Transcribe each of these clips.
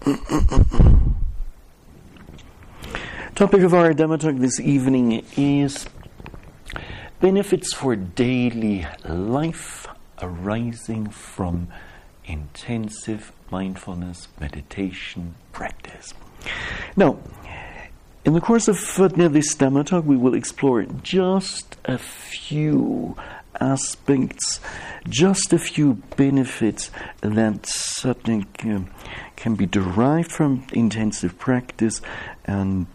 Topic of our Dhamma talk this evening is benefits for daily life arising from intensive mindfulness meditation practice. Now, in the course of this Dhamma talk, we will explore just a few aspects, just a few benefits that certainly can, can be derived from intensive practice and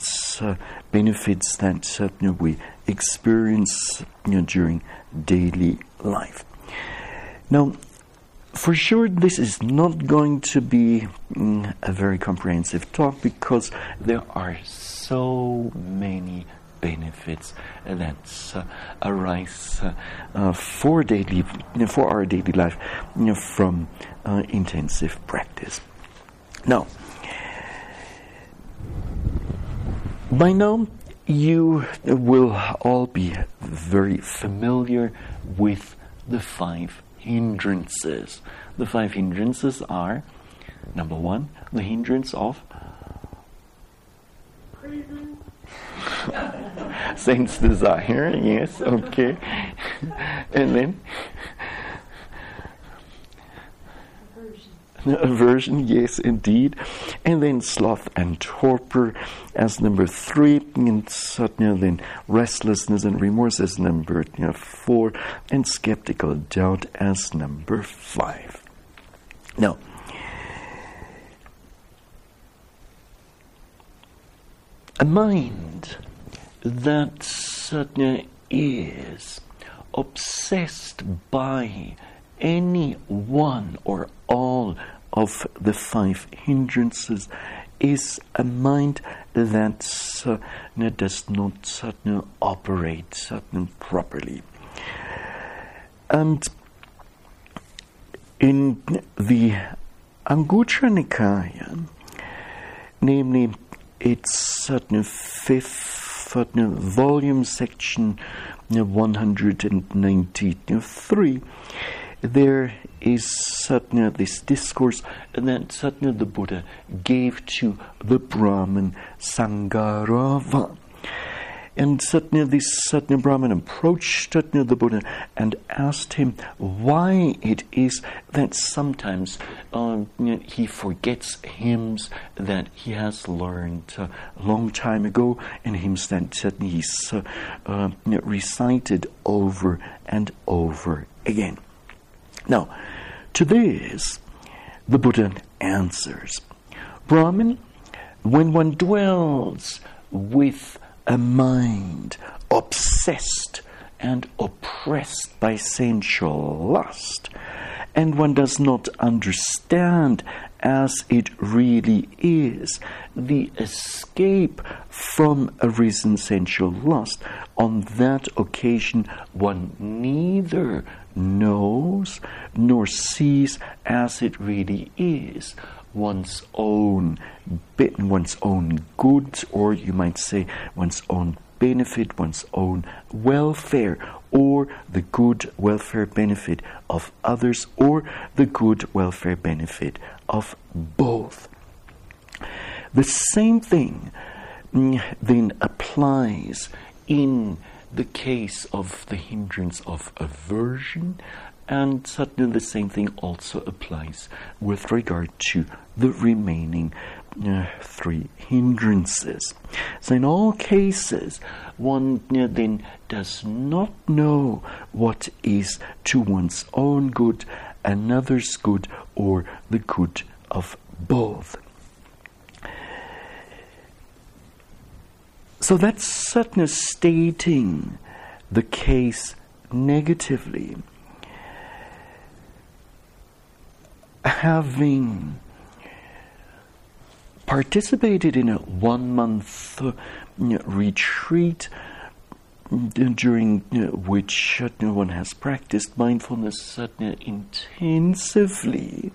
uh, benefits that certainly we experience you know, during daily life. Now, for sure, this is not going to be mm, a very comprehensive talk because there are so many benefits that uh, arise uh, uh, for daily for our daily life from intensive practice. Now, by now you will all be very familiar with the five hindrances. The five hindrances are number one, the hindrance of sense desire, yes, okay. and then aversion, yes, indeed. And then sloth and torpor as number three, and certainly then restlessness and remorse as number you know, four, and skeptical doubt as number five. Now, a mind that certainly is obsessed by any one or all of the five hindrances is a mind that uh, does not uh, operate properly. And in the Anguttara Nikaya, namely its uh, fifth uh, volume, section 193, there is Satya, this discourse that Satya the Buddha gave to the Brahmin Sangarava. And Satya, this Satya Brahmin approached Satya the Buddha and asked him why it is that sometimes uh, he forgets hymns that he has learned a long time ago and hymns that he's uh, uh recited over and over again. Now, to this, the Buddha answers Brahman, when one dwells with a mind obsessed and oppressed by sensual lust, and one does not understand as it really is the escape from arisen sensual lust, on that occasion one neither knows nor sees as it really is one's own one's own good, or you might say one's own benefit, one's own welfare, or the good welfare benefit of others, or the good welfare benefit of both. The same thing mm, then applies in the case of the hindrance of aversion, and certainly the same thing also applies with regard to the remaining uh, three hindrances. So, in all cases, one uh, then does not know what is to one's own good, another's good, or the good of both. So that's certainly stating the case negatively. Having participated in a one month uh, retreat during uh, which uh, one has practiced mindfulness intensively,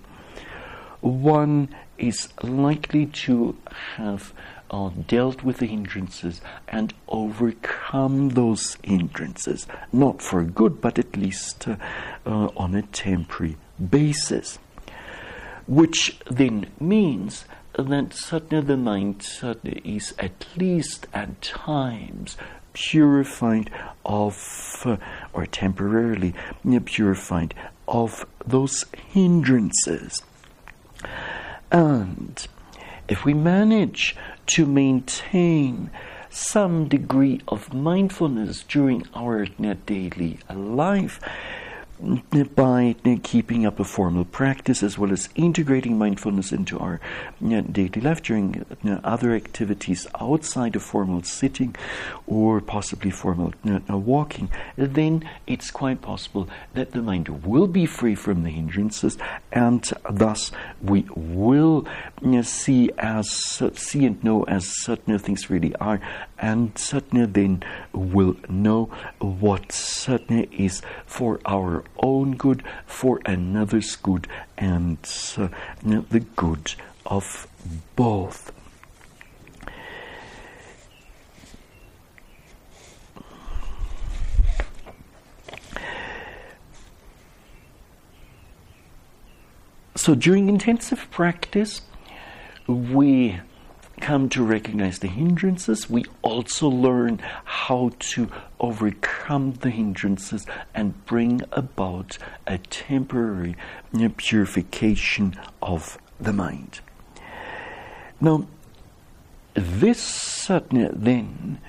one is likely to have uh, dealt with the hindrances and overcome those hindrances, not for good, but at least uh, uh, on a temporary basis. Which then means that suddenly the mind suddenly is at least at times purified of, uh, or temporarily purified of those hindrances. And if we manage to maintain some degree of mindfulness during our daily life, by uh, keeping up a formal practice as well as integrating mindfulness into our uh, daily life during uh, other activities outside of formal sitting or possibly formal walking, then it's quite possible that the mind will be free from the hindrances and thus we will see as see and know as certain things really are and certainly then will know what certainly is for our own good, for another's good, and the good of both. So during intensive practice, we come to recognize the hindrances, we also learn how to overcome the hindrances and bring about a temporary purification of the mind. Now, this certainly then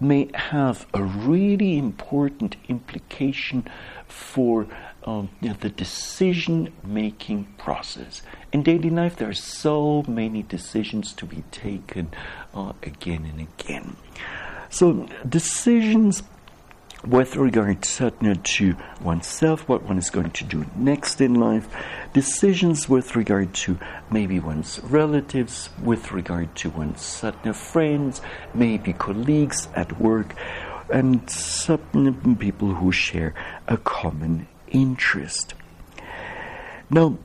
may have a really important implication for um, know, the decision making process. In daily life, there are so many decisions to be taken uh, again and again. So, decisions with regard to oneself, what one is going to do next in life, decisions with regard to maybe one's relatives, with regard to one's certain friends, maybe colleagues at work, and certain people who share a common interest. Now,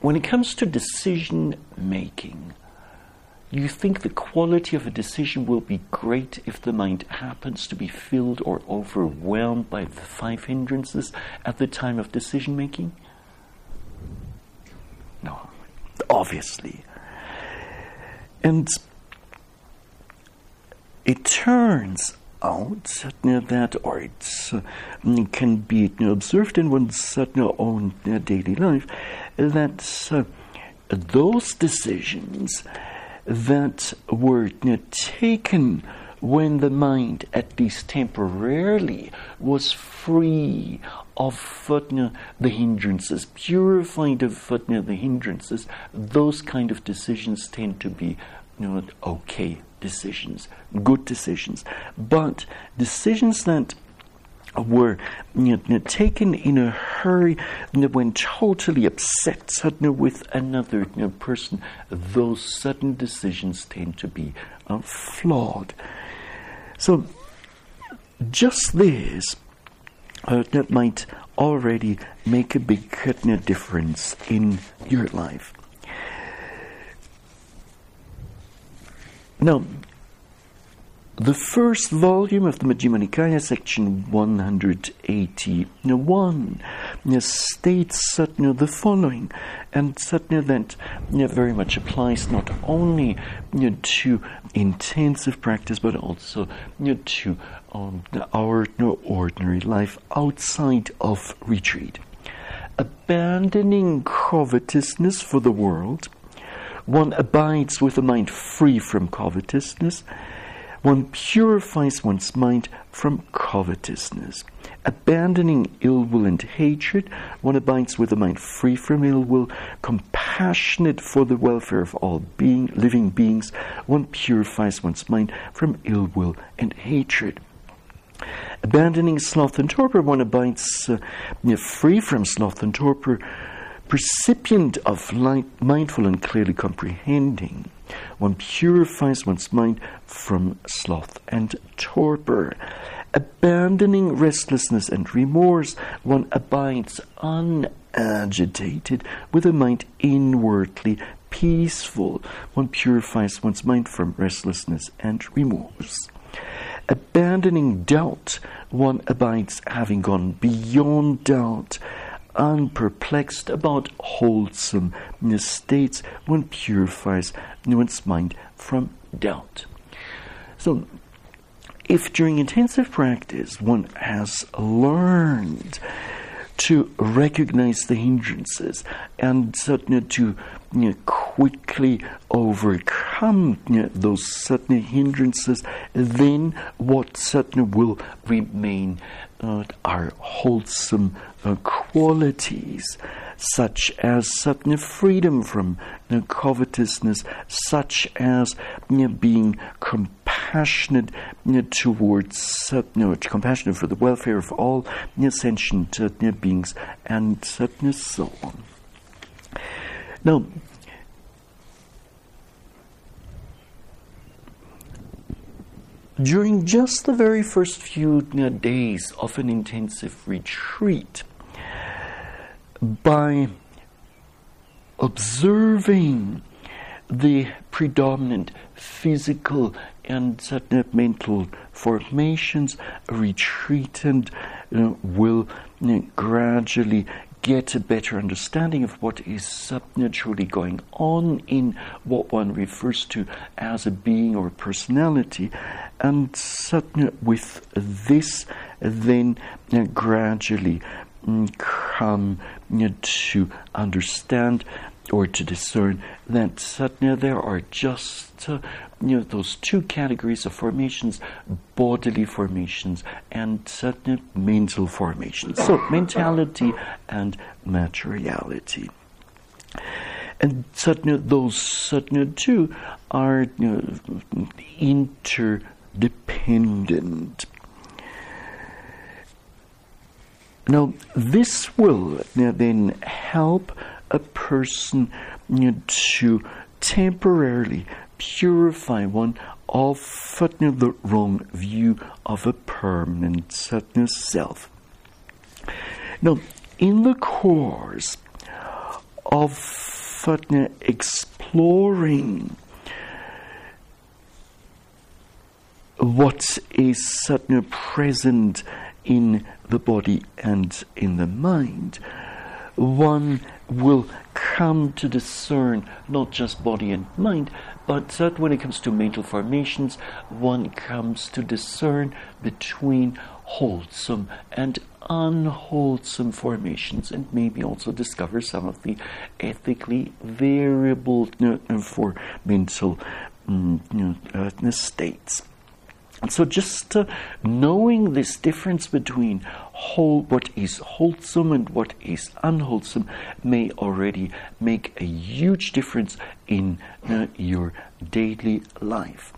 when it comes to decision making, you think the quality of a decision will be great if the mind happens to be filled or overwhelmed by the five hindrances at the time of decision making? No, obviously. And it turns out that, or it uh, can be observed in one's own uh, daily life, that uh, those decisions that were taken when the mind, at least temporarily, was free of uh, the hindrances, purified of uh, the hindrances, those kind of decisions tend to be you know, okay decisions, good decisions, but decisions that were you know, taken in a hurry when totally upset suddenly with another you know, person, those sudden decisions tend to be uh, flawed. So, just this uh, that might already make a big difference in your life. Now, the first volume of the Majjhima Nikaya, section 181, states certainly the following, and certainly that very much applies not only to intensive practice but also to um, our ordinary life outside of retreat. Abandoning covetousness for the world one abides with a mind free from covetousness. One purifies one's mind from covetousness. Abandoning ill will and hatred, one abides with a mind free from ill will, compassionate for the welfare of all being, living beings. One purifies one's mind from ill will and hatred. Abandoning sloth and torpor, one abides uh, free from sloth and torpor Percipient of light, mindful and clearly comprehending, one purifies one's mind from sloth and torpor. Abandoning restlessness and remorse, one abides unagitated with a mind inwardly peaceful. One purifies one's mind from restlessness and remorse. Abandoning doubt, one abides having gone beyond doubt unperplexed about wholesome states, one purifies one's mind from doubt. So, if during intensive practice one has learned to recognize the hindrances and certainly to you know, quickly overcome those certain hindrances, then what certainly will remain uh, are wholesome uh, qualities, such as certain freedom from know, covetousness, such as being compassionate towards know, compassionate for the welfare of all sentient beings, and so on. Now, during just the very first few days of an intensive retreat, by observing the predominant physical and mental formations, a retreatant will gradually get a better understanding of what is subnaturally going on in what one refers to as a being or a personality. And suddenly with this, then uh, gradually mm, come to understand or to discern that satna there are just uh, you know those two categories of formations bodily formations and satna mental formations. So mentality and materiality. And satna those satna too are you know, interdependent. Now this will then help a person to temporarily purify one of the wrong view of a permanent self. Now, in the course of exploring what is suddenly present in the body and in the mind, one will come to discern not just body and mind, but that when it comes to mental formations, one comes to discern between wholesome and unwholesome formations and maybe also discover some of the ethically variable know, for mental know, uh, states. And so, just uh, knowing this difference between whole, what is wholesome and what is unwholesome may already make a huge difference in uh, your daily life.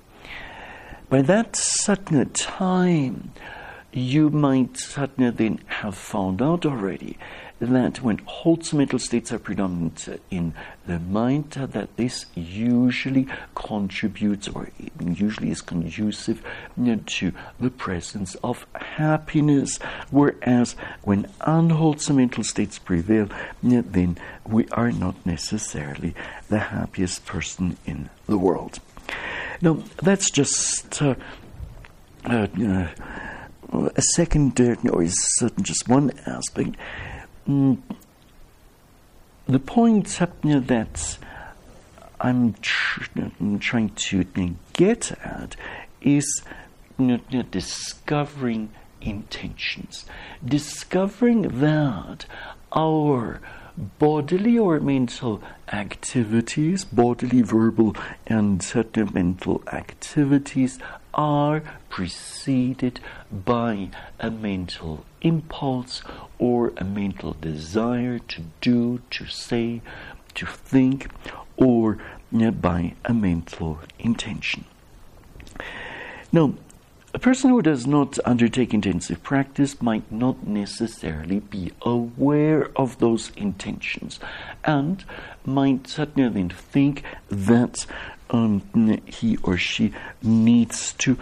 By that certain time, you might certainly then have found out already that when wholesome mental states are predominant in the mind, uh, that this usually contributes or usually is conducive to the presence of happiness. Whereas when unwholesome mental states prevail, then we are not necessarily the happiest person in the world. Now, that's just uh, uh, a second, uh, or is just one aspect. Mm, the point that I'm tr- trying to get at is discovering intentions, discovering that our bodily or mental activities, bodily, verbal, and certain mental activities are preceded by a mental impulse or a mental desire to do, to say, to think, or uh, by a mental intention. Now, a person who does not undertake intensive practice might not necessarily be aware of those intentions and might certainly think that um, he or she needs to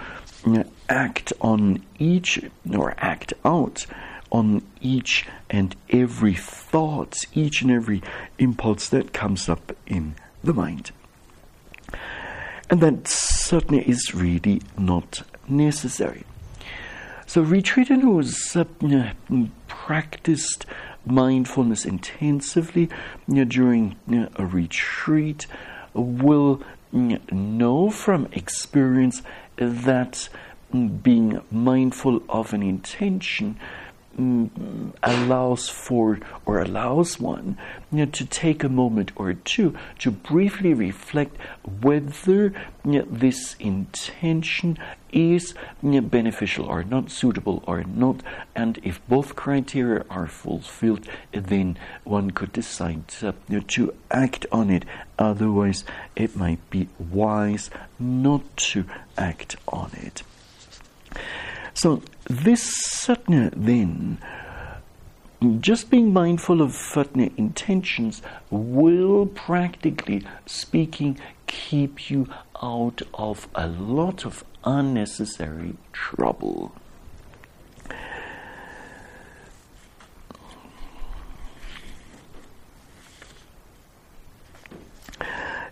act on each or act out on each and every thought, each and every impulse that comes up in the mind. And that certainly is really not necessary. So, retreatant who is uh, practiced mindfulness intensively during a retreat will know from experience that being mindful of an intention mm, Mm, allows for or allows one you know, to take a moment or two to briefly reflect whether you know, this intention is you know, beneficial or not, suitable or not, and if both criteria are fulfilled, then one could decide to act on it. Otherwise, it might be wise not to act on it. So, this satna then, just being mindful of satna intentions, will practically speaking keep you out of a lot of unnecessary trouble.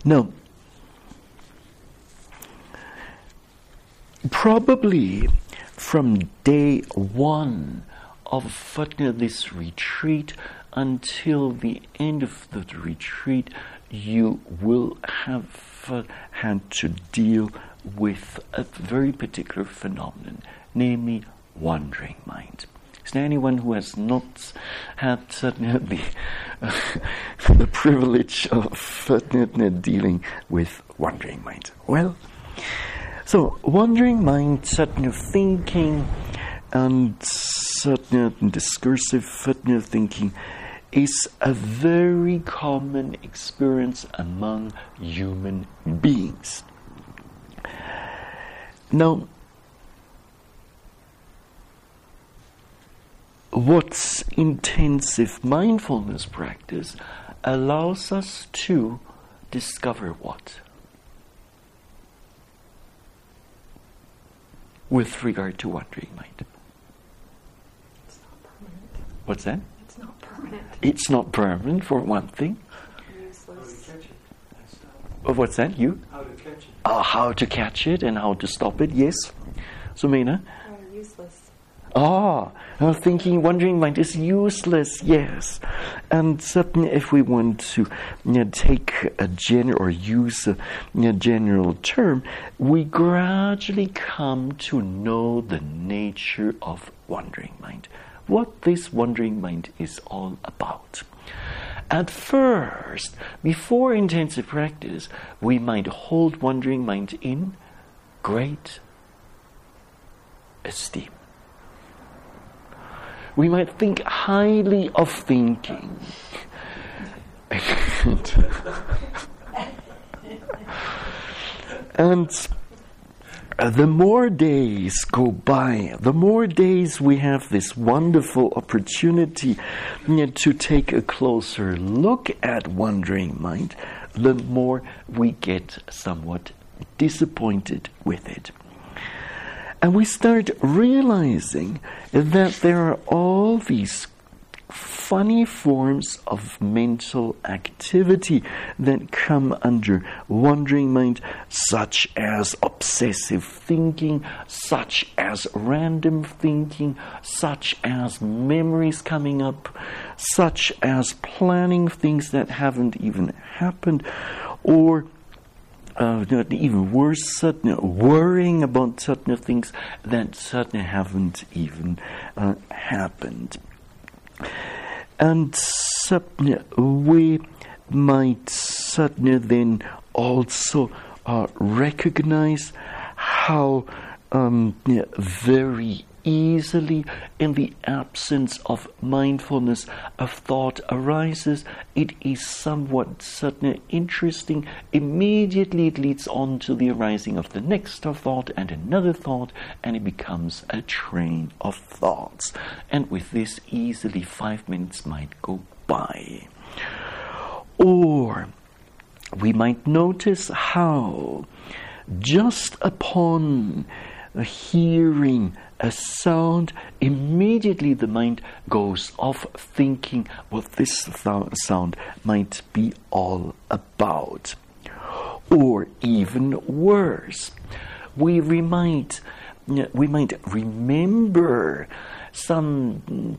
Now, probably from day one of this retreat until the end of the retreat, you will have had to deal with a very particular phenomenon, namely wandering mind. Is there anyone who has not had the, uh, the privilege of uh, dealing with wandering mind? Well, so, wandering mind, certain thinking, and certain discursive thinking is a very common experience among human beings. Now, what's intensive mindfulness practice allows us to discover what? With regard to wandering mind? It's not permanent. What's that? It's not permanent. It's not permanent, for one thing. Useless. Uh, What's that? You? How to catch it. Uh, how to catch it and how to stop it, yes. Sumena? Uh, useless. Ah, uh, thinking, wandering mind is useless, yes. And certainly, if we want to take a general or use a general term, we gradually come to know the nature of wandering mind, what this wandering mind is all about. At first, before intensive practice, we might hold wandering mind in great esteem we might think highly of thinking. and uh, the more days go by, the more days we have this wonderful opportunity to take a closer look at wandering mind, the more we get somewhat disappointed with it. And we start realizing that there are all these funny forms of mental activity that come under wandering mind, such as obsessive thinking, such as random thinking, such as memories coming up, such as planning things that haven't even happened, or uh, even worse, worrying about certain things that certainly haven't even uh, happened. And certainly we might certainly then also uh, recognize how um, very easily in the absence of mindfulness a thought arises, it is somewhat certainly interesting. Immediately it leads on to the arising of the next thought and another thought, and it becomes a train of thoughts. And with this, easily five minutes might go by. Or we might notice how just upon hearing a sound, immediately the mind goes off thinking what this th- sound might be all about. Or even worse, we might, we might remember some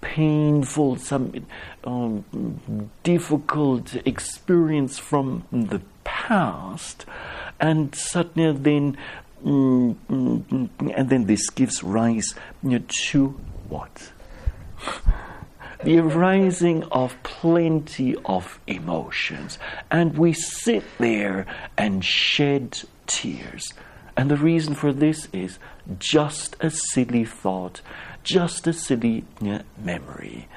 painful, some um, difficult experience from the past, and suddenly then, Mm, mm, mm, and then this gives rise to what? the arising of plenty of emotions, and we sit there and shed tears. And the reason for this is just a silly thought, just a silly memory.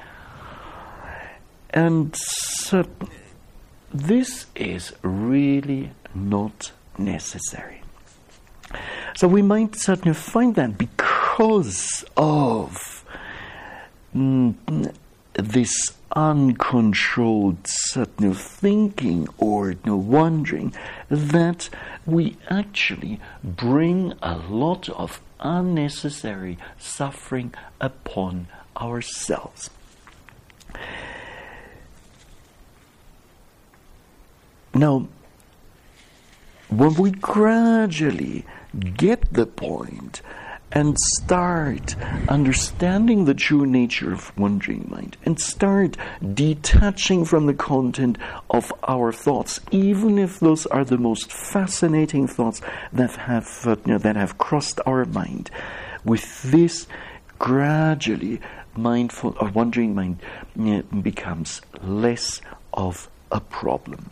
And so this is really not necessary. So we might certainly find that because of mm, this uncontrolled certain thinking or no wondering that we actually bring a lot of unnecessary suffering upon ourselves. Now, when we gradually get the point and start understanding the true nature of wandering mind and start detaching from the content of our thoughts, even if those are the most fascinating thoughts that have, uh, you know, that have crossed our mind. With this, gradually, mindful or wandering mind you know, becomes less of a problem.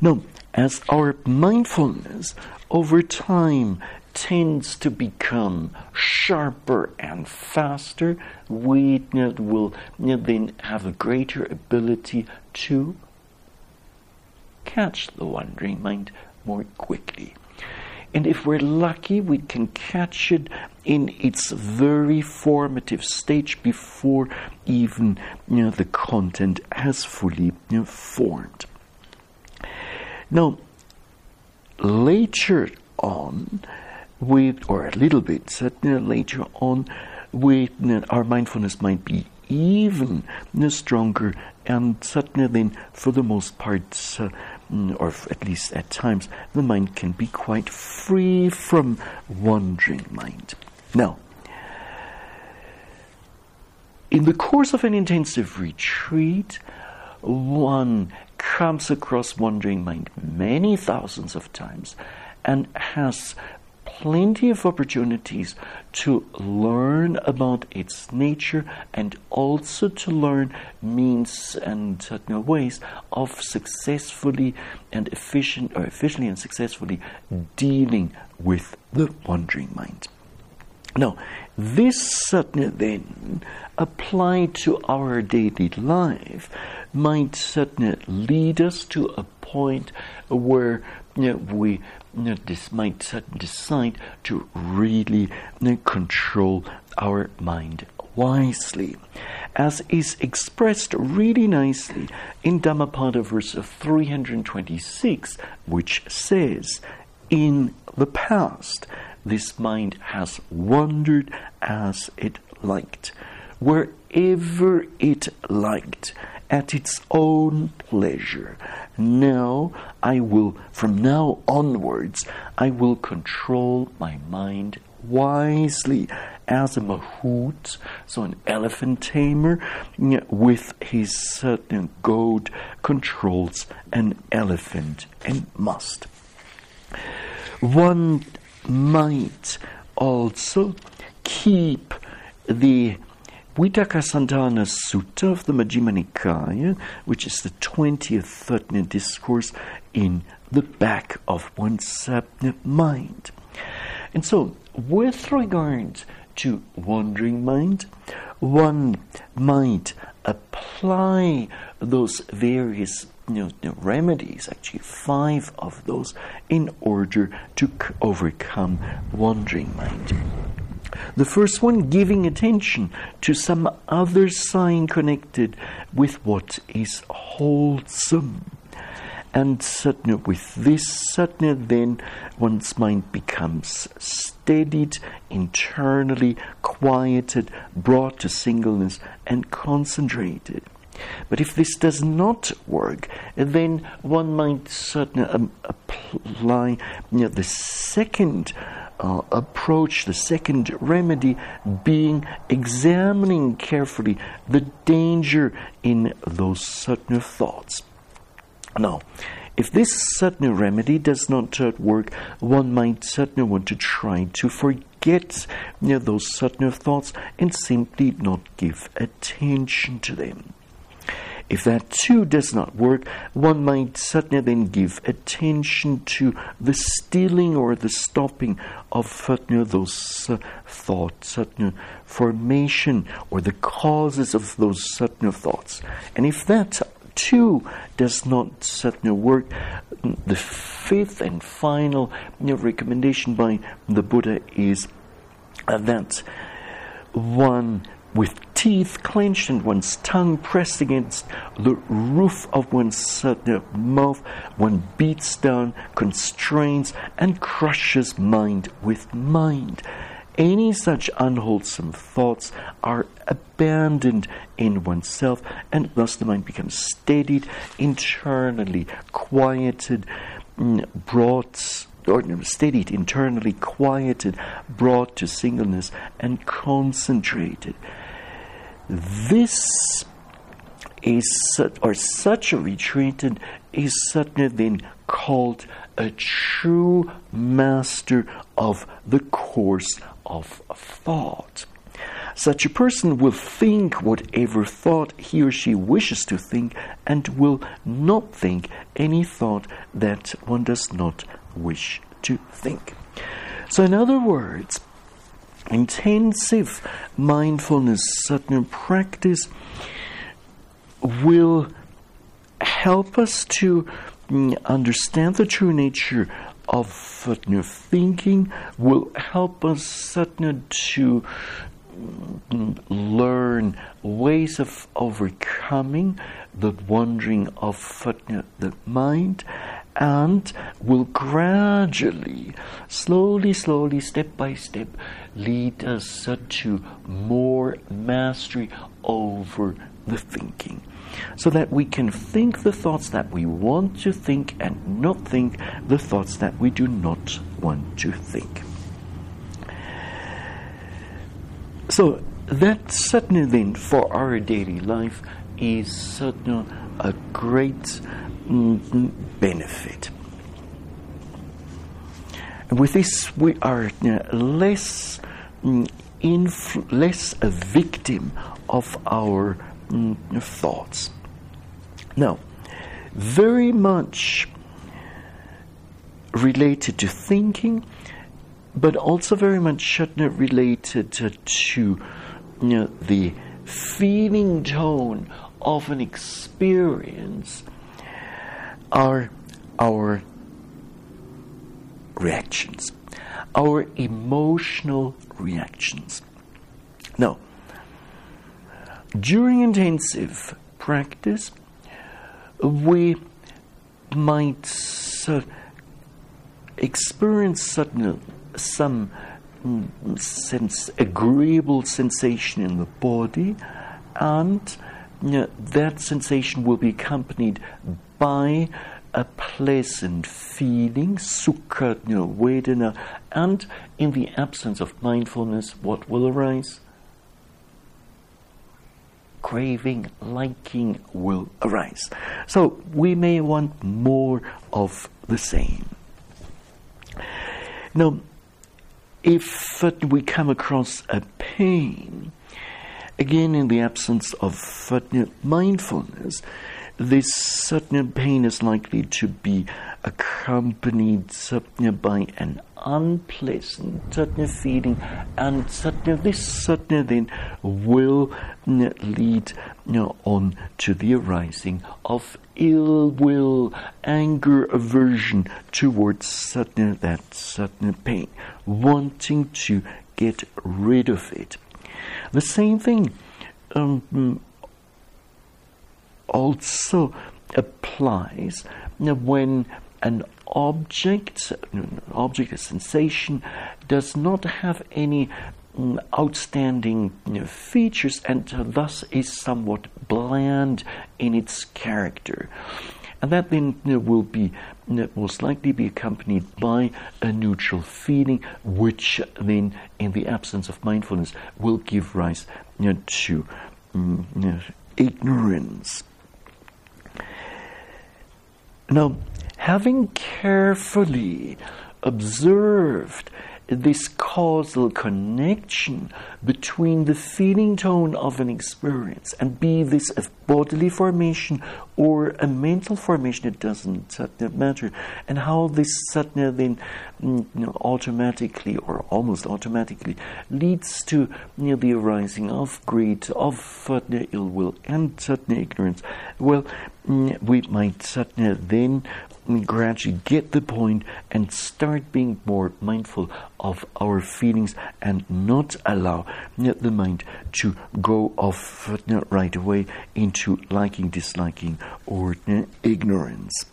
Now, as our mindfulness over time tends to become sharper and faster, we will then have a greater ability to catch the wandering mind more quickly. And if we're lucky, we can catch it in its very formative stage before even you know, the content has fully you know, formed. Now, later on, with, or a little bit, certainly later on, with our mindfulness might be even stronger, and certainly then, for the most part, uh, mm, or at least at times, the mind can be quite free from wandering mind. Now, in the course of an intensive retreat, one comes across wandering mind many thousands of times and has plenty of opportunities to learn about its nature and also to learn means and uh, ways of successfully and efficient or efficiently and successfully dealing with the wandering mind. Now, this certainly then applied to our daily life might certainly lead us to a point where you know, we you know, this might decide to really you know, control our mind wisely, as is expressed really nicely in Dhammapada verse 326, which says, In the past, this mind has wandered as it liked, wherever it liked at its own pleasure. Now I will, from now onwards, I will control my mind wisely as a mahout, so an elephant tamer, with his uh, goad controls an elephant and musth. One might also keep the Vitakkasanthana Sutta of the Majjhima Nikaya, which is the 20th discourse in the back of one's mind. And so, with regard to wandering mind, one might apply those various you know, remedies, actually five of those, in order to c- overcome wandering mind. The first one, giving attention to some other sign connected with what is wholesome. And certainly with this, certainly then one's mind becomes steadied, internally quieted, brought to singleness, and concentrated. But if this does not work, then one might certainly um, apply you know, the second uh, approach the second remedy being examining carefully the danger in those certain thoughts. Now, if this certain remedy does not uh, work, one might certainly want to try to forget you know, those certain thoughts and simply not give attention to them. If that too does not work, one might suddenly then give attention to the stilling or the stopping of know, those uh, thoughts, certain formation or the causes of those certain thoughts. And if that too does not certainly work, the fifth and final recommendation by the Buddha is uh, that one with teeth clenched and one's tongue pressed against the roof of one's mouth, one beats down, constrains, and crushes mind with mind. Any such unwholesome thoughts are abandoned in oneself, and thus the mind becomes steadied, internally quieted, mm, brought or steadied, internally quieted, brought to singleness, and concentrated. This is or such a retreat is certainly then called a true master of the course of thought. Such a person will think whatever thought he or she wishes to think and will not think any thought that one does not wish to think. So, in other words, intensive mindfulness certain practice will help us to mm, understand the true nature of certain thinking will help us certain to mm, learn ways of overcoming the wandering of the mind and will gradually, slowly, slowly, step by step, lead us to more mastery over the thinking. So that we can think the thoughts that we want to think and not think the thoughts that we do not want to think. So, that certainly then for our daily life is certainly a great mm, benefit. With this, we are less, mm, inf- less a victim of our mm, thoughts. Now, very much related to thinking, but also very much related to, to you know, the feeling tone of an experience are our reactions, our emotional reactions. Now, during intensive practice, we might uh, experience certain, some mm, sense, agreeable sensation in the body, and that sensation will be accompanied by a pleasant feeling, sukha, you know, vedana, and in the absence of mindfulness, what will arise? Craving, liking will arise. So we may want more of the same. Now, if we come across a pain, again in the absence of mindfulness, this certain pain is likely to be accompanied suddenly by an unpleasant certain feeling, and certain, this certain then will lead you know, on to the arising of ill will, anger, aversion towards certain that certain pain, wanting to get rid of it. The same thing um, also applies when an object, an object, a sensation, does not have any mm, outstanding features and thus is somewhat bland in its character. And that then will be most likely be accompanied by a neutral feeling, which then, in the absence of mindfulness, will give rise to mm, ignorance. Now, having carefully observed this causal connection between the feeling tone of an experience and be this a bodily formation or a mental formation, it doesn't matter, and how this satna then mm, you know, automatically or almost automatically leads to you know, the arising of greed, of satna ill will, and satna ignorance. Well, mm, we might satna then gradually get the point and start being more mindful of our feelings and not allow the mind to go off right away into liking, disliking, or ignorance.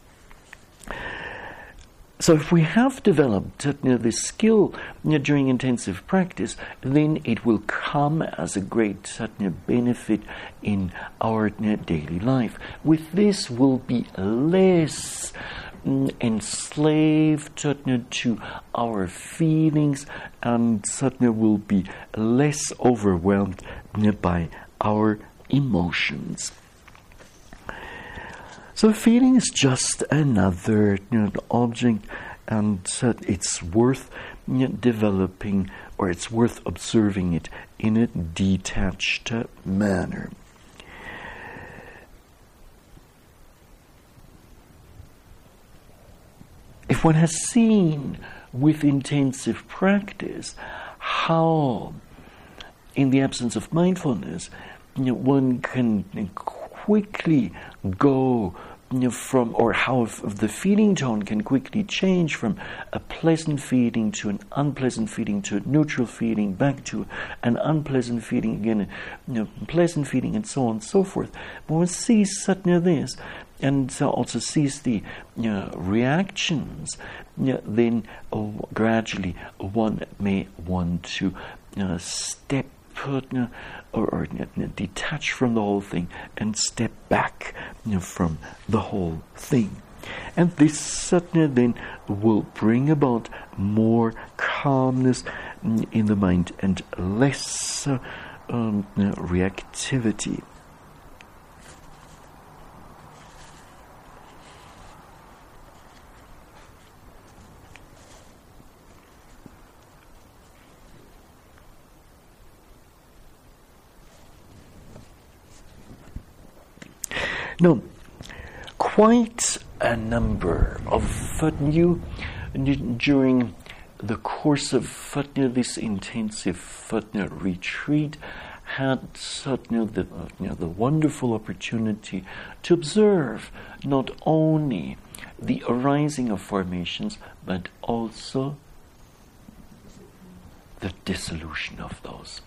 So, if we have developed uh, you know, this skill you know, during intensive practice, then it will come as a great uh, you know, benefit in our daily life. With this, we'll be less mm, enslaved uh, to our feelings and certainly will be less overwhelmed by our emotions. So, feeling is just another you know, object, and uh, it's worth you know, developing or it's worth observing it in a detached manner. if one has seen with intensive practice how, in the absence of mindfulness, you know, one can quickly go from, or how the feeling tone can quickly change from a pleasant feeling to an unpleasant feeling to a neutral feeling, back to an unpleasant feeling again, you know, pleasant feeling, and so on and so forth. But one sees you this, and also sees the you know, reactions, you know, then uh, gradually one may want to step uh, or, or detach from the whole thing and step back you know, from the whole thing. And this certainly then will bring about more calmness in the mind and less uh, um, reactivity. No, quite a number of you during the course of this intensive Fatna retreat had certainly the, the wonderful opportunity to observe not only the arising of formations but also the dissolution of those.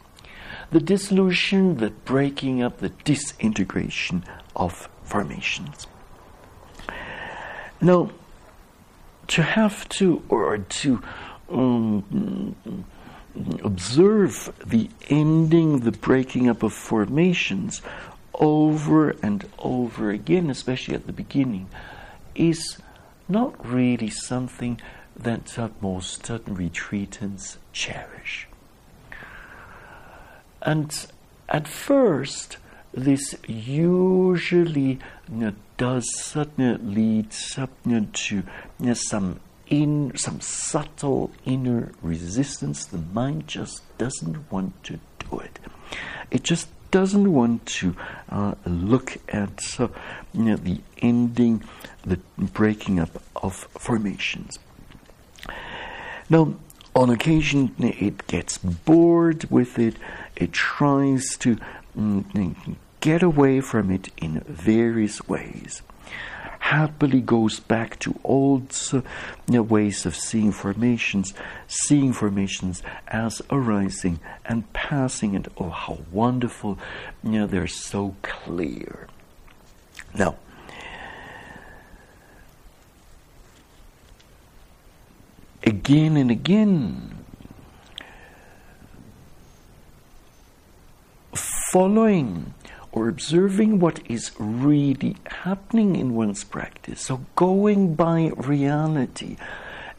The dissolution, the breaking up, the disintegration of formations. Now, to have to, or to um, observe the ending, the breaking up of formations over and over again, especially at the beginning, is not really something that most retreatants cherish. And at first, this usually does certainly lead certainly to some in some subtle inner resistance. The mind just doesn't want to do it. It just doesn't want to uh, look at uh, you know, the ending, the breaking up of formations. Now, on occasion, it gets bored with it. It tries to mm, get away from it in various ways. Happily goes back to old uh, ways of seeing formations, seeing formations as arising and passing, and oh, how wonderful! You know, they're so clear. Now, again and again, following or observing what is really happening in one's practice. So going by reality.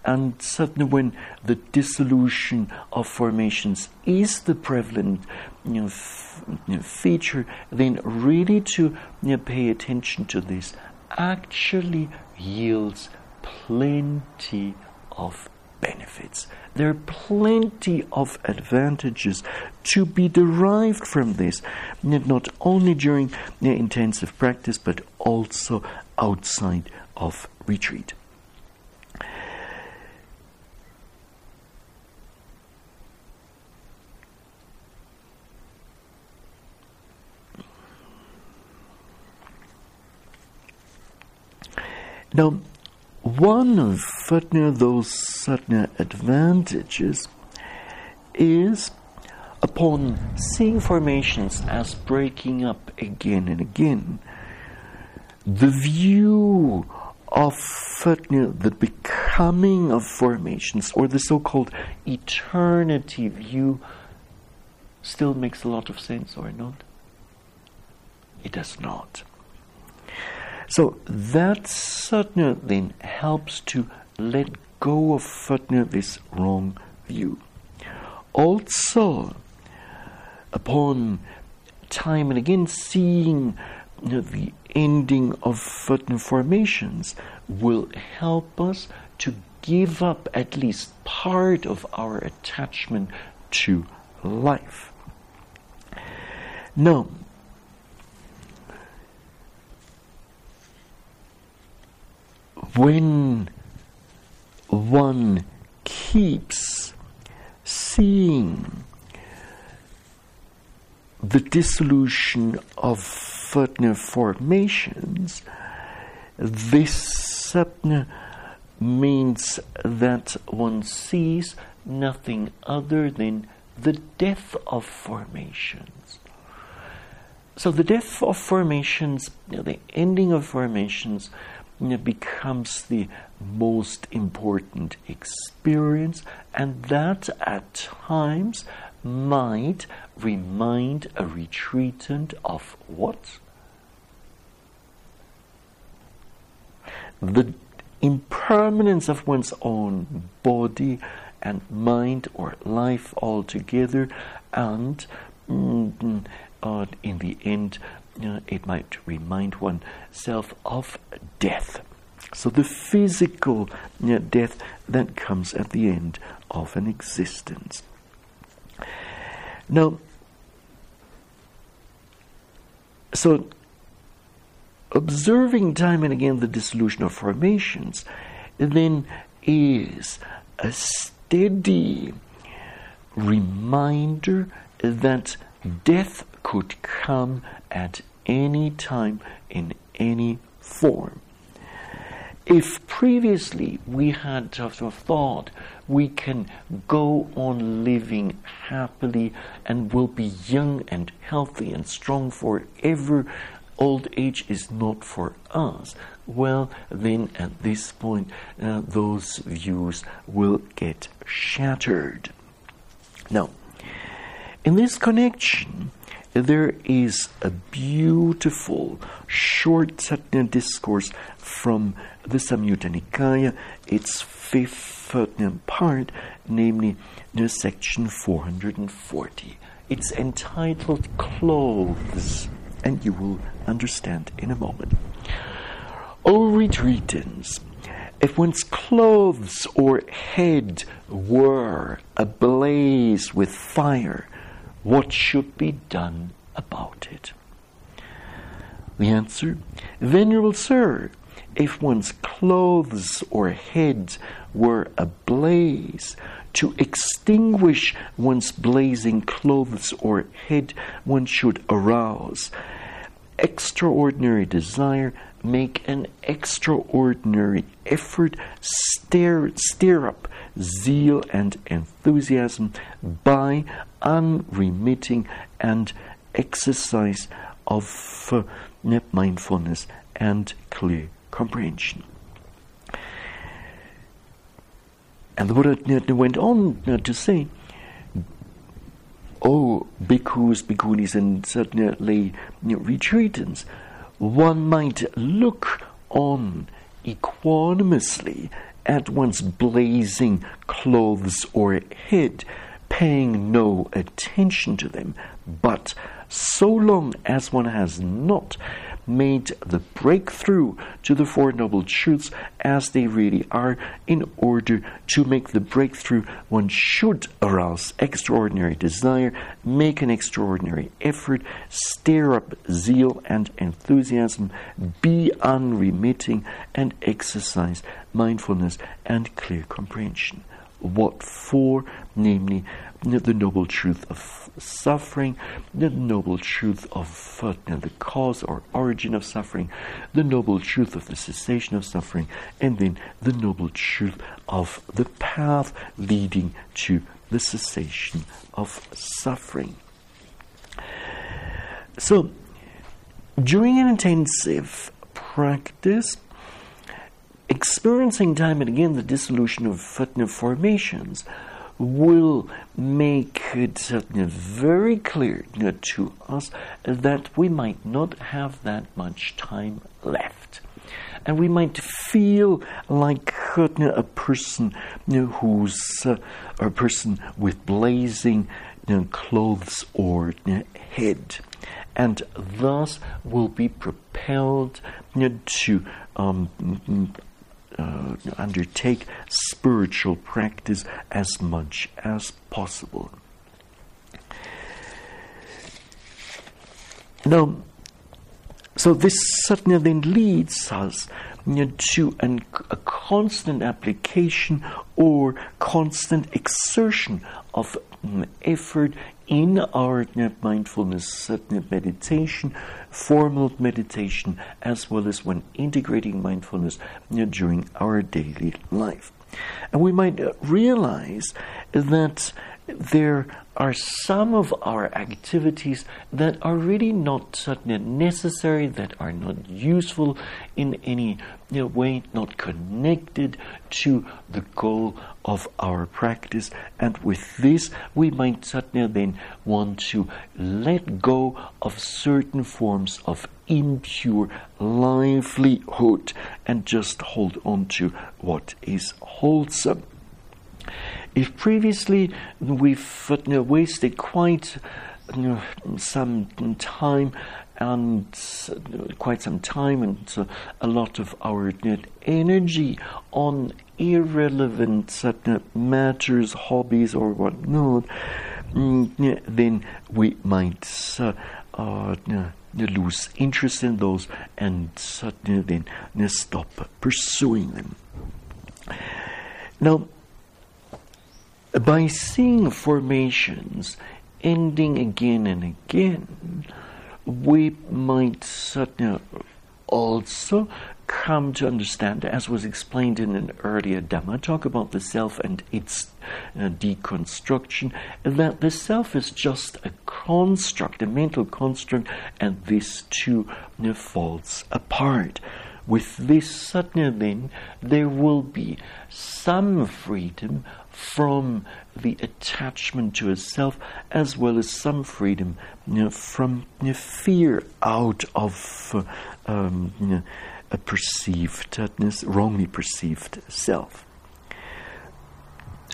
And certainly, when the dissolution of formations is the prevalent you know, f- feature, then really to you know, pay attention to this actually yields plenty of benefits. There are plenty of advantages to be derived from this, not only during the intensive practice, but also outside of retreat. Now, one of Fatna, those Satna advantages is upon seeing formations as breaking up again and again, the view of Fatna, the becoming of formations, or the so called eternity view, still makes a lot of sense, or not? It does not. So that sadhana then helps to let go of sadhana, this wrong view. Also, upon time and again seeing you know, the ending of certain formations will help us to give up at least part of our attachment to life. Now, when one keeps seeing the dissolution of certain formations, this means that one sees nothing other than the death of formations. So the death of formations, the ending of formations, becomes the most important experience, and that at times might remind a retreatant of what? The impermanence of one's own body and mind or life altogether, and mm, uh, in the end, uh, it might remind oneself of death. So the physical uh, death that comes at the end of an existence. Now, so observing time and again the dissolution of formations then is a steady reminder that death could come at any time in any form. If previously we had of thought we can go on living happily and will be young and healthy and strong forever, old age is not for us, well, then at this point, uh, those views will get shattered. Now, in this connection, there is a beautiful short Satya discourse from the Samyutta Nikaya, its fifth part, namely the section 440. It's entitled Clothes, and you will understand in a moment. O retreatants, if one's clothes or head were ablaze with fire, what should be done about it? The answer Venerable Sir, if one's clothes or head were ablaze, to extinguish one's blazing clothes or head, one should arouse extraordinary desire, make an extraordinary effort, stir, stir up zeal and enthusiasm by unremitting and exercise of uh, mindfulness and clear comprehension. And the Buddha went on to say, oh, bhikkhus, bhikkhunis, and certainly retreatants, one might look on equanimously at one's blazing clothes or head, paying no attention to them. But so long as one has not made the breakthrough to the Four Noble Truths as they really are, in order to make the breakthrough, one should arouse extraordinary desire, make an extraordinary effort, stir up zeal and enthusiasm, be unremitting, and exercise mindfulness and clear comprehension. What for? Namely, the noble truth of suffering, the noble truth of the cause or origin of suffering, the noble truth of the cessation of suffering, and then the noble truth of the path leading to the cessation of suffering. So, during an intensive practice, experiencing time and again the dissolution of formations will make it very clear to us that we might not have that much time left. And we might feel like a person who's uh, a person with blazing clothes or head, and thus will be propelled to um, uh, undertake spiritual practice as much as possible. Now, so this certainly then leads us you know, to an, a constant application or constant exertion of Um, effort in our mindfulness meditation, formal meditation, as well as when integrating mindfulness during our daily life. And we might realize that there are some of our activities that are really not necessary, that are not useful in any you know, way, not connected to the goal of our practice. And with this, we might certainly then want to let go of certain forms of impure livelihood and just hold on to what is wholesome. If previously we've you know, wasted quite you know, some time and quite some time and uh, a lot of our energy on irrelevant uh, matters, hobbies, or whatnot, mm, then we might uh, uh, lose interest in those and then stop pursuing them. Now, by seeing formations ending again and again, we might certainly also come to understand, as was explained in an earlier Dhamma talk about the self and its uh, deconstruction, that the self is just a construct, a mental construct, and this too uh, falls apart. With this, suddenly, then, there will be some freedom from the attachment to a self, as well as some freedom you know, from you know, fear out of uh, um, you know, a perceived, uh, wrongly perceived self.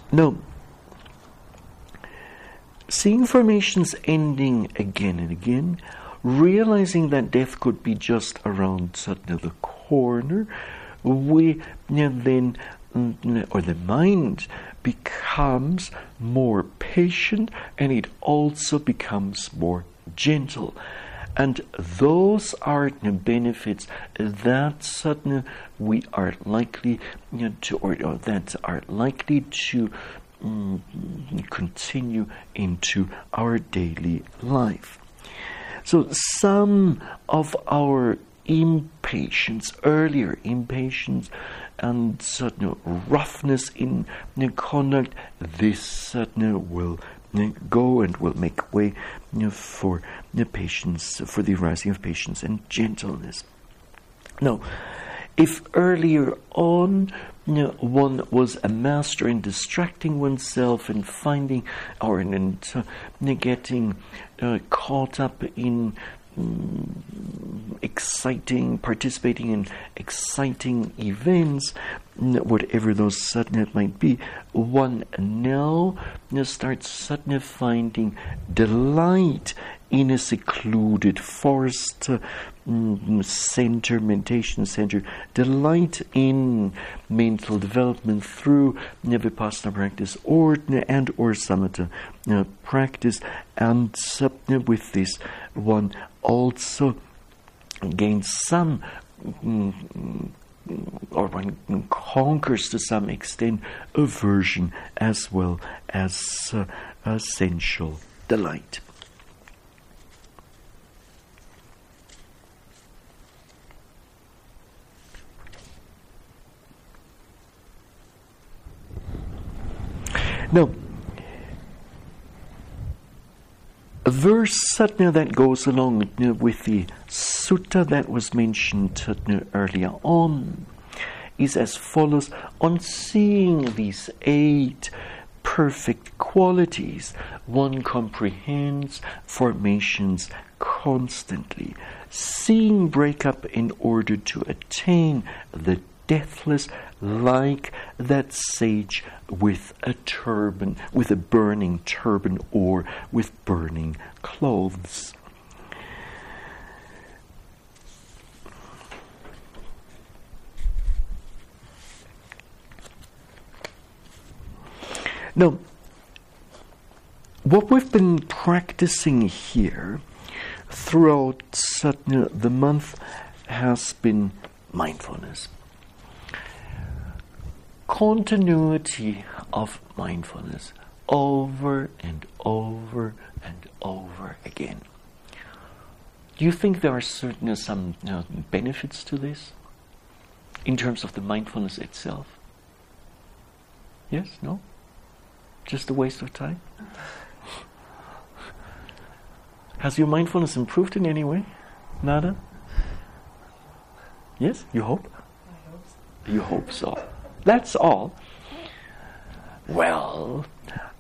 Now, seeing formations ending again and again, realizing that death could be just around the corner, we then or the mind becomes more patient and it also becomes more gentle. And those are the benefits that suddenly we are likely you know, to, or, or, that are likely to um, continue into our daily life. So some of our impatience, earlier impatience, and certain roughness in the conduct, this certainly will go and will make way for patience, for the arising of patience and gentleness. Now, If earlier on know, one was a master in distracting oneself and finding or in, in uh, getting uh, caught up in exciting, participating in exciting events, whatever those satna might be, one now starts suddenly finding delight in a secluded forest mm, center, meditation center, delight in mental development through vipassana practice or and or samatha uh, practice, and uh, with this one also gains some. Mm, or one conquers to some extent aversion as well as uh, sensual delight. Now, a verse satna that goes along with the sutta that was mentioned earlier on is as follows. On seeing these eight perfect qualities one comprehends formations constantly. Seeing break up in order to attain the deathless like that sage with a turban, with a burning turban, or with burning clothes. Now, what we've been practicing here throughout the month has been mindfulness continuity of mindfulness over and over and over again. Do you think there are certain uh, some you know, benefits to this in terms of the mindfulness itself? Yes? No? Just a waste of time? Has your mindfulness improved in any way? Nada? Yes? You hope? I hope so. You hope so. That's all. Well,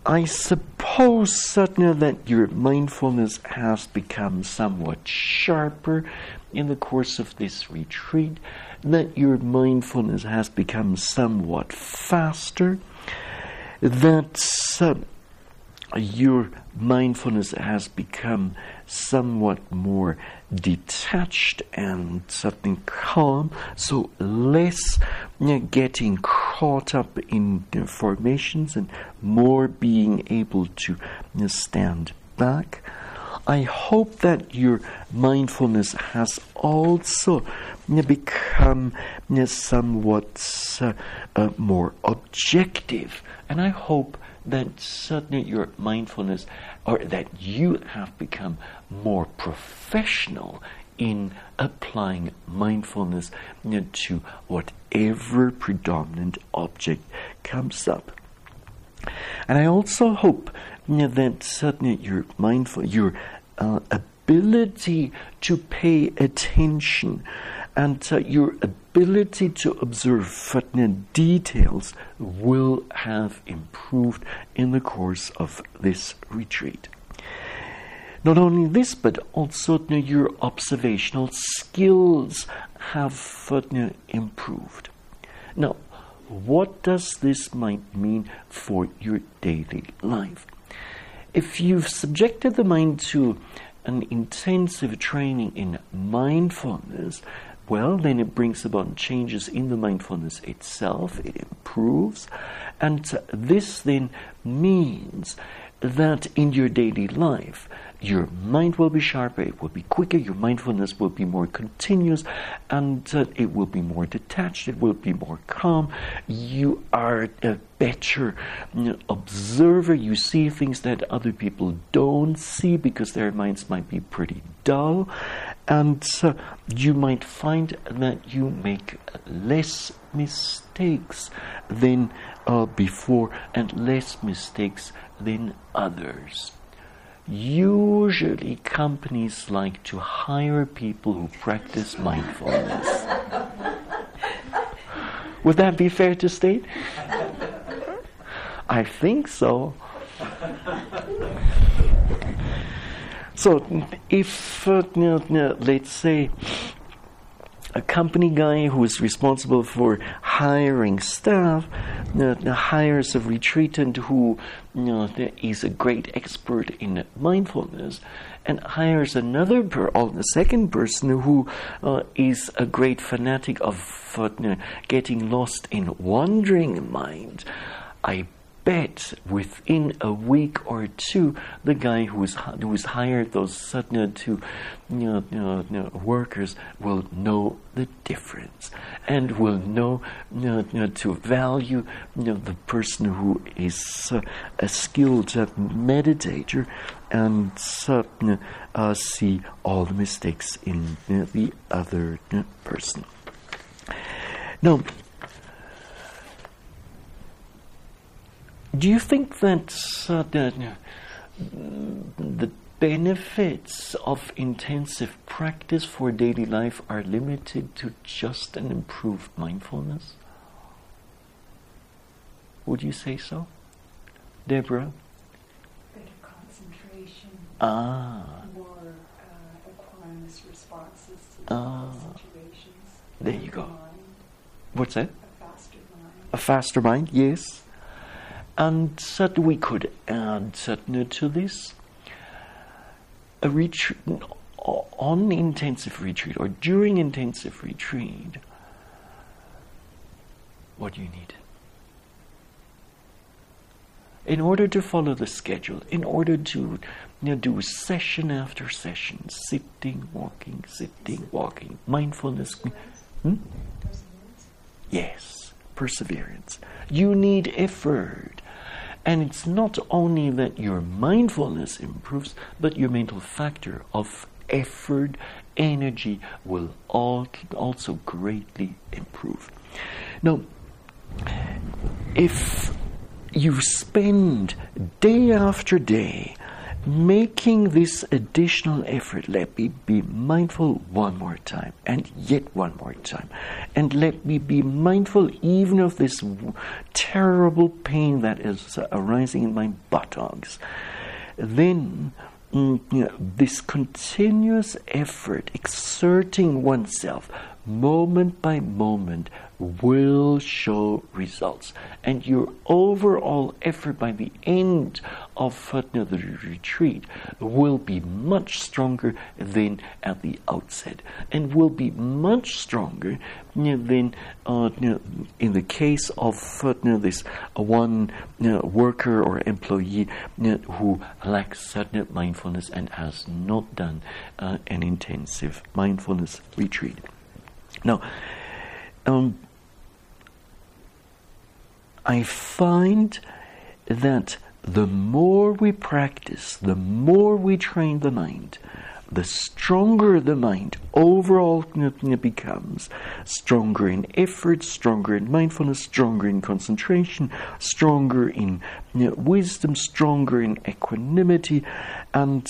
I suppose certainly that your mindfulness has become somewhat sharper in the course of this retreat, that your mindfulness has become somewhat faster, that uh, your mindfulness has become somewhat more detached and something calm, so less you know, getting caught up in formations and more being able to you know, stand back. I hope that your mindfulness has also become somewhat uh, uh, more objective, and I hope that suddenly your mindfulness or that you have become more professional in applying mindfulness you to whatever predominant object comes up. And I also hope know, that suddenly your mindful, your uh, ability to pay attention and uh, your ability to observe certain details will have improved in the course of this retreat. Not only this, but also you know, your observational skills have uh, improved. Now, what does this might mean for your daily life? If you've subjected the mind to an intensive training in mindfulness, well, then it brings about changes in the mindfulness itself, it improves, and this then means that in your daily life, your mind will be sharper, it will be quicker, your mindfulness will be more continuous, and uh, it will be more detached, it will be more calm. You are a better observer, you see things that other people don't see because their minds might be pretty dull, and uh, you might find that you make less mistakes than uh, before and less mistakes than others. Usually, companies like to hire people who practice mindfulness. Would that be fair to state? I think so. So, if uh, let's say a company guy who is responsible for hiring staff uh, hires a retreatant who you know, is a great expert in mindfulness and hires another per the second person who uh, is a great fanatic of uh, getting lost in wandering mind. I bet within a week or two, the guy who's who's hired those to you know, you know, you know, workers will know the difference and will know, you know, to value the person who is uh, a skilled uh, meditator and uh, see all the mistakes in the other person. Now, Do you think that uh, the, the benefits of intensive practice for daily life are limited to just an improved mindfulness? Would you say so, Deborah? Better concentration. Ah. More uh, equanimous responses to ah. situations. There you go. Mind. What's that? A faster mind. A faster mind, yes. And that we could add that to this a retreat on intensive retreat or during intensive retreat. What do you need? In order to follow the schedule, in order to you know, do session after session, sitting, walking, sitting, walking, mindfulness. Hmm? Yes, perseverance. You need effort. And it's not only that your mindfulness improves, but your mental factor of effort, energy will also greatly improve. Now, if you spend day after day making this additional effort, let me be mindful one more time, and yet one more time, and let me be mindful even of this terrible pain that is arising in my buttocks. Then, mm, you know, this continuous effort, exerting oneself moment by moment, will show results. And your overall effort by the end of the retreat will be much stronger than at the outset, and will be much stronger than uh, in the case of uh, this one worker or employee who lacks certain mindfulness and has not done uh, an intensive mindfulness retreat. Now, um, I find that the more we practice, the more we train the mind, the stronger the mind overall becomes. Stronger in effort, stronger in mindfulness, stronger in concentration, stronger in wisdom, stronger in equanimity, and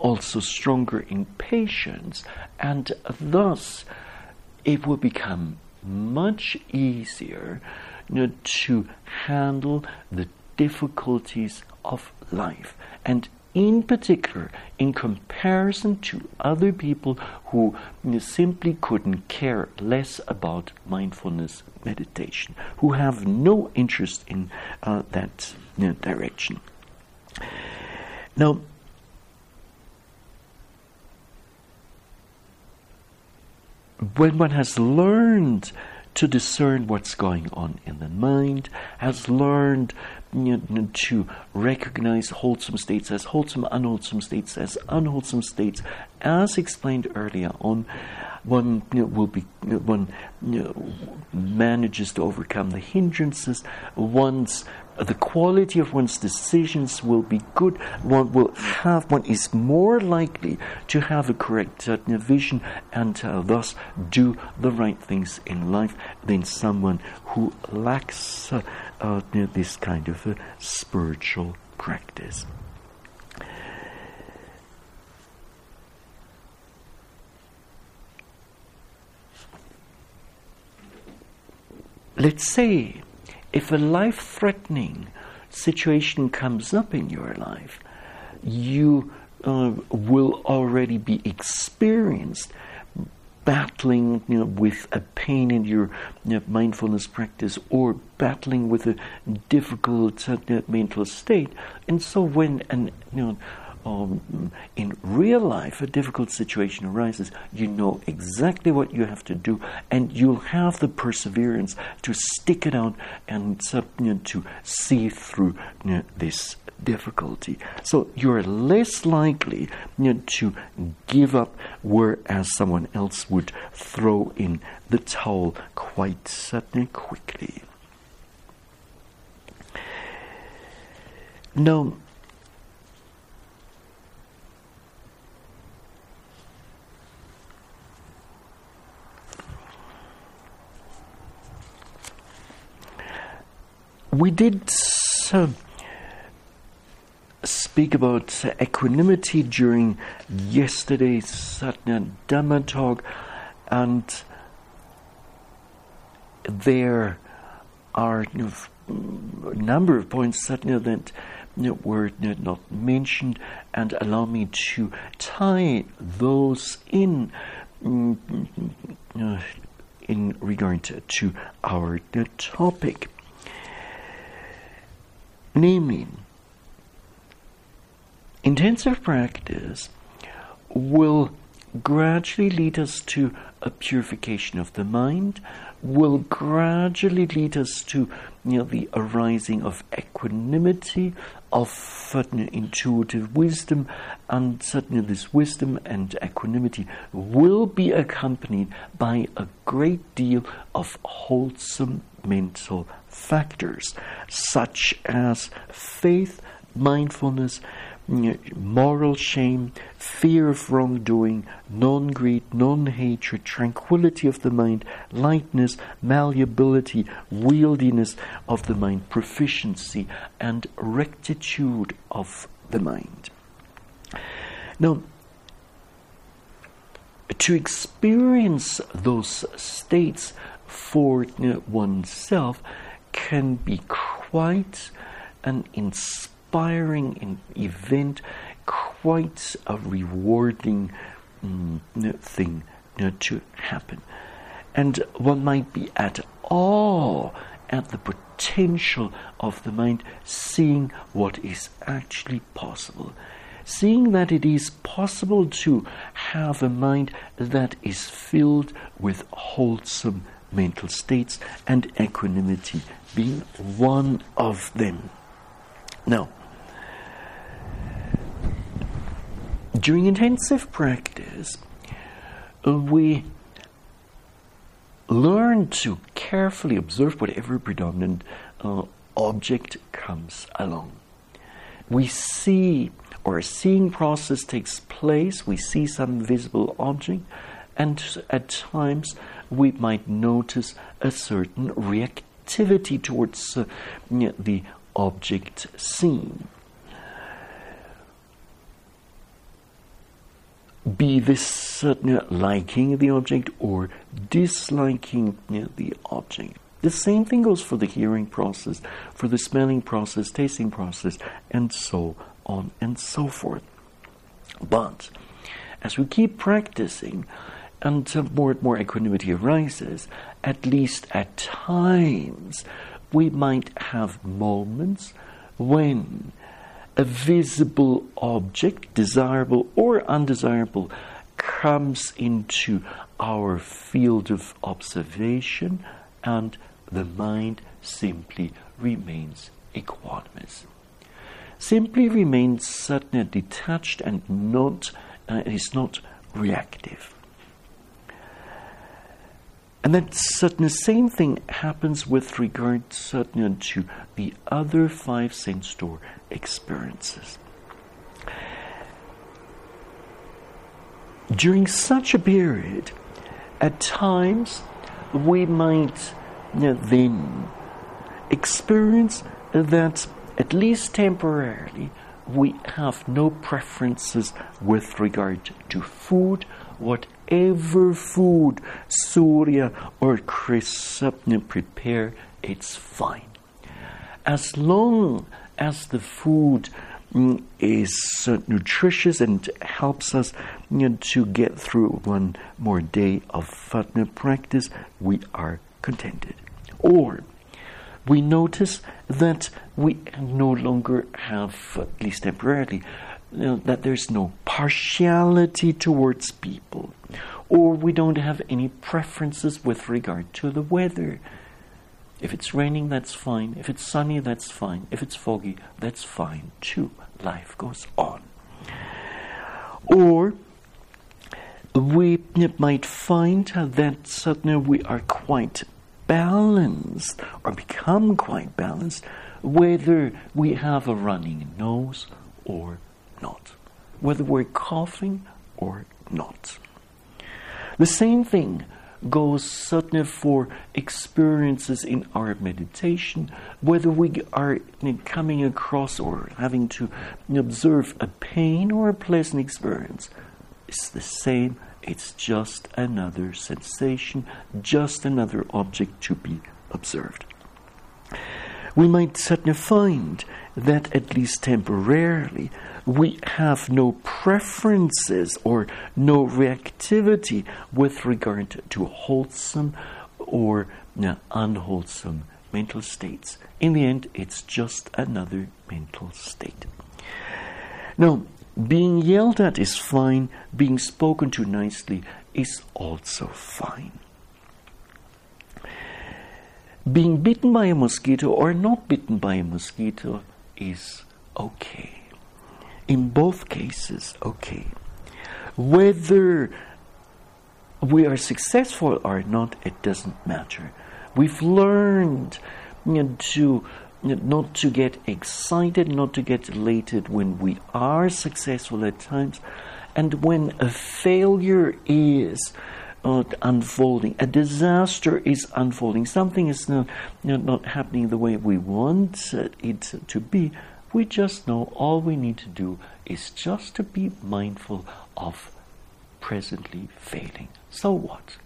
also stronger in patience. And thus, it will become much easier to handle the difficulties of life. And in particular, in comparison to other people who simply couldn't care less about mindfulness meditation, who have no interest in uh, that you know, direction. Now, when one has learned to discern what's going on in the mind, has learned to recognize wholesome states as wholesome, unwholesome states as unwholesome states, as explained earlier on, one you know, will be one you know, manages to overcome the hindrances. One's the quality of one's decisions will be good. One will have one is more likely to have a correct uh, vision and uh, thus do the right things in life than someone who lacks uh, uh this kind of uh, spiritual practice. let's say if a life threatening situation comes up in your life, you uh, will already be experienced battling you know, with a pain in your you know, mindfulness practice or battling with a difficult uh, mental state. And so when an, you know, um, in real life a difficult situation arises, you know exactly what you have to do, and you'll have the perseverance to stick it out and to see through this difficulty. So you're less likely to give up, whereas someone else would throw in the towel quite suddenly quickly. Now, we did uh, speak about equanimity during yesterday's Satya Dhamma talk, and there are a number of points Satya that were not mentioned, and allow me to tie those in. Uh, in regard to, to our topic namely, intensive practice will gradually lead us to a purification of the mind, will gradually lead us to you know, the arising of equanimity, of certain intuitive wisdom, and certainly this wisdom and equanimity will be accompanied by a great deal of wholesome mental factors, such as faith, mindfulness, moral shame, fear of wrongdoing, non greed, non hatred, tranquility of the mind, lightness, malleability, wieldiness of the mind, proficiency, and rectitude of the mind. Now, to experience those states for uh, oneself can be quite an inspiring event, quite a rewarding mm, thing to happen. And one might be at awe at the potential of the mind, seeing what is actually possible. Seeing that it is possible to have a mind that is filled with wholesome mental states, and equanimity being one of them. Now, during intensive practice, we learn to carefully observe whatever predominant uh, object comes along. We see, or a seeing process takes place, we see some visible object, and at times we might notice a certain reactivity towards uh, the object seen. Be this uh, liking the object or disliking the object. The same thing goes for the hearing process, for the smelling process, tasting process, and so on and so forth. But as we keep practicing, until more and more equanimity arises, at least at times, we might have moments when a visible object, desirable or undesirable, comes into our field of observation and the mind simply remains equanimous. Simply remains suddenly detached and not uh, is not reactive. And then certain same thing happens with regard certain to the other five sense door experiences. During such a period, at times we might you know, then experience that at least temporarily we have no preferences with regard to food, whatever food Surya or Krisapna prepare, it's fine. As long as the food mm, is uh, nutritious and helps us to get through one more day of fatna practice, we are contented. Or we notice that we no longer have, at least temporarily, you know, that there's no partiality towards people, or we don't have any preferences with regard to the weather. If it's raining, that's fine. If it's sunny, that's fine. If it's foggy, that's fine too. Life goes on. Or we might find that suddenly we are quite balanced or become quite balanced whether we have a running nose or not, whether we're coughing or not. The same thing goes certainly for experiences in our meditation, whether we are coming across or having to observe a pain or a pleasant experience. It's the same it's just another sensation, just another object to be observed. We might certainly find that, at least temporarily, we have no preferences or no reactivity with regard to wholesome or uh, unwholesome mental states. In the end, it's just another mental state. Now, being yelled at is fine, being spoken to nicely is also fine. Being bitten by a mosquito or not bitten by a mosquito is okay. In both cases, okay. Whether we are successful or not, it doesn't matter. We've learned you know, to not to get excited, not to get elated when we are successful at times, and when a failure is uh, unfolding, a disaster is unfolding, something is not, you know, not happening the way we want it to be, we just know all we need to do is just to be mindful of presently failing. So what?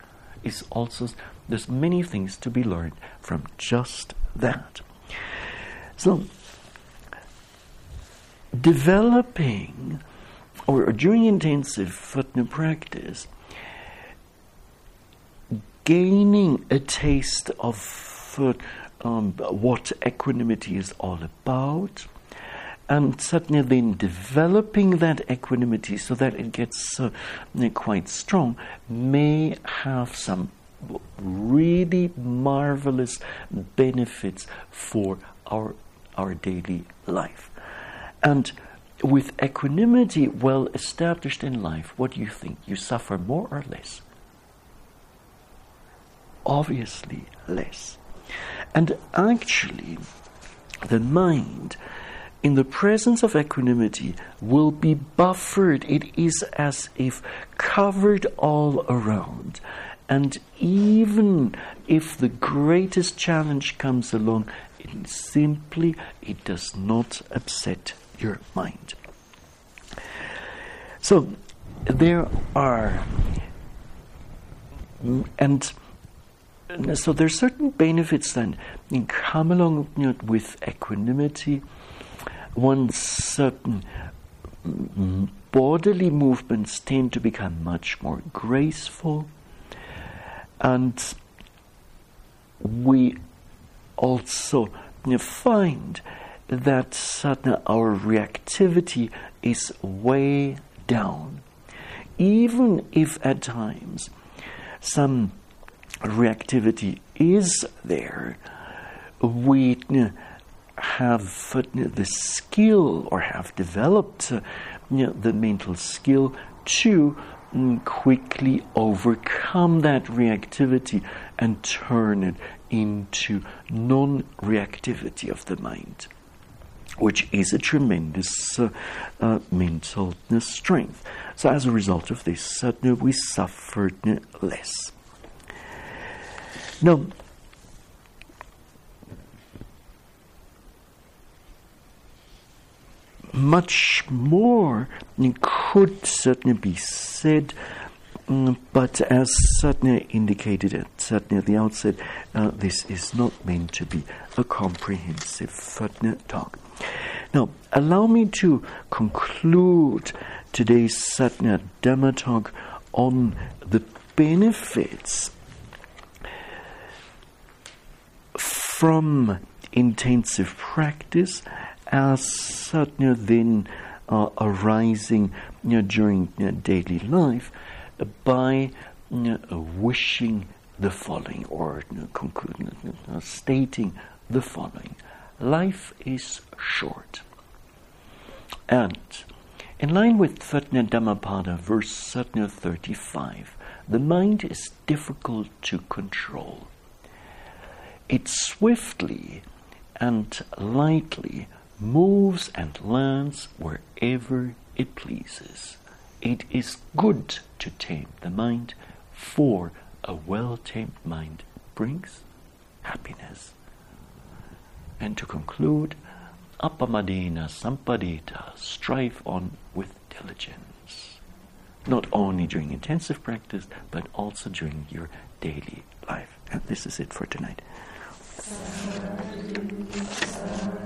Is also there's many things to be learned from just that. So, developing or during intensive vipassana practice, gaining a taste of uh, um, what equanimity is all about, and certainly then developing that equanimity so that it gets uh, quite strong may have some really marvelous benefits for our our daily life. And with equanimity well established in life, what do you think? You suffer more or less? Obviously, less. And actually, the mind, in the presence of equanimity, will be buffered. It is as if covered all around. And even if the greatest challenge comes along, it simply it does not upset your mind. So there are and so there are certain benefits then in come along with equanimity. One certain bodily movements tend to become much more graceful, and we also find that sadhana, our reactivity is way down. Even if at times some reactivity is there, we have the skill or have developed the mental skill to quickly overcome that reactivity and turn it into non reactivity of the mind, which is a tremendous uh, uh, mental strength. So, as a result of this, uh, we suffered less. Now, much more could certainly be said, mm, but as certainly indicated at certainly at the outset, uh, this is not meant to be a comprehensive uh, talk. Now, allow me to conclude today's Satya Dhamma talk on the benefits from intensive practice as Satya then uh, arising you know, during you know, daily life by you know, wishing the following or concluding, stating the following life is short. And in line with Satya Dhammapada, verse Satya 35, the mind is difficult to control. It swiftly and lightly moves and lands wherever it pleases. It is good to tame the mind, for a well tamed mind brings happiness. And to conclude, Appamadena Sampadetha, strive on with diligence. Not only during intensive practice, but also during your daily life. And this is it for tonight. ます。